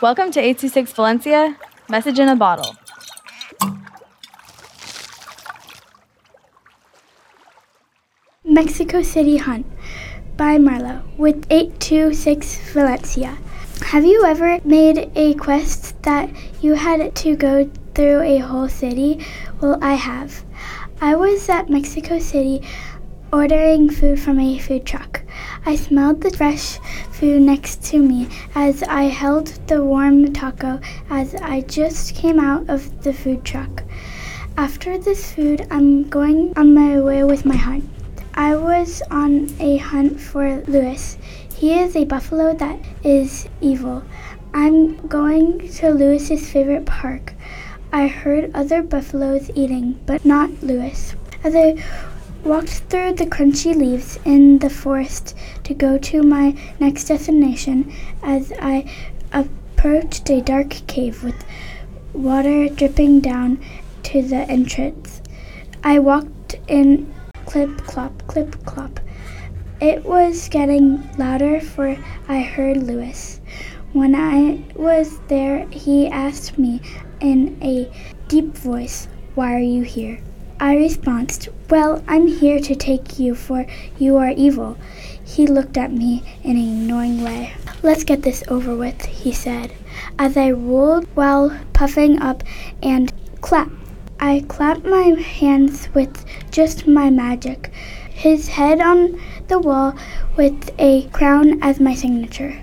Welcome to 826 Valencia, message in a bottle. Mexico City Hunt by Marlowe with 826 Valencia. Have you ever made a quest that you had to go through a whole city? Well, I have. I was at Mexico City ordering food from a food truck. I smelled the fresh food next to me as I held the warm taco as I just came out of the food truck. After this food, I'm going on my way with my hunt. I was on a hunt for Lewis. He is a buffalo that is evil. I'm going to Lewis's favorite park. I heard other buffaloes eating, but not Lewis. As I walked through the crunchy leaves in the forest to go to my next destination, as I approached a dark cave with water dripping down to the entrance, I walked in clip clop, clip clop. It was getting louder, for I heard Lewis. When I was there, he asked me in a deep voice, Why are you here? I responded, Well, I'm here to take you, for you are evil. He looked at me in a knowing way. Let's get this over with, he said, as I rolled while puffing up and clapped. I clapped my hands with just my magic, his head on the wall with a crown as my signature.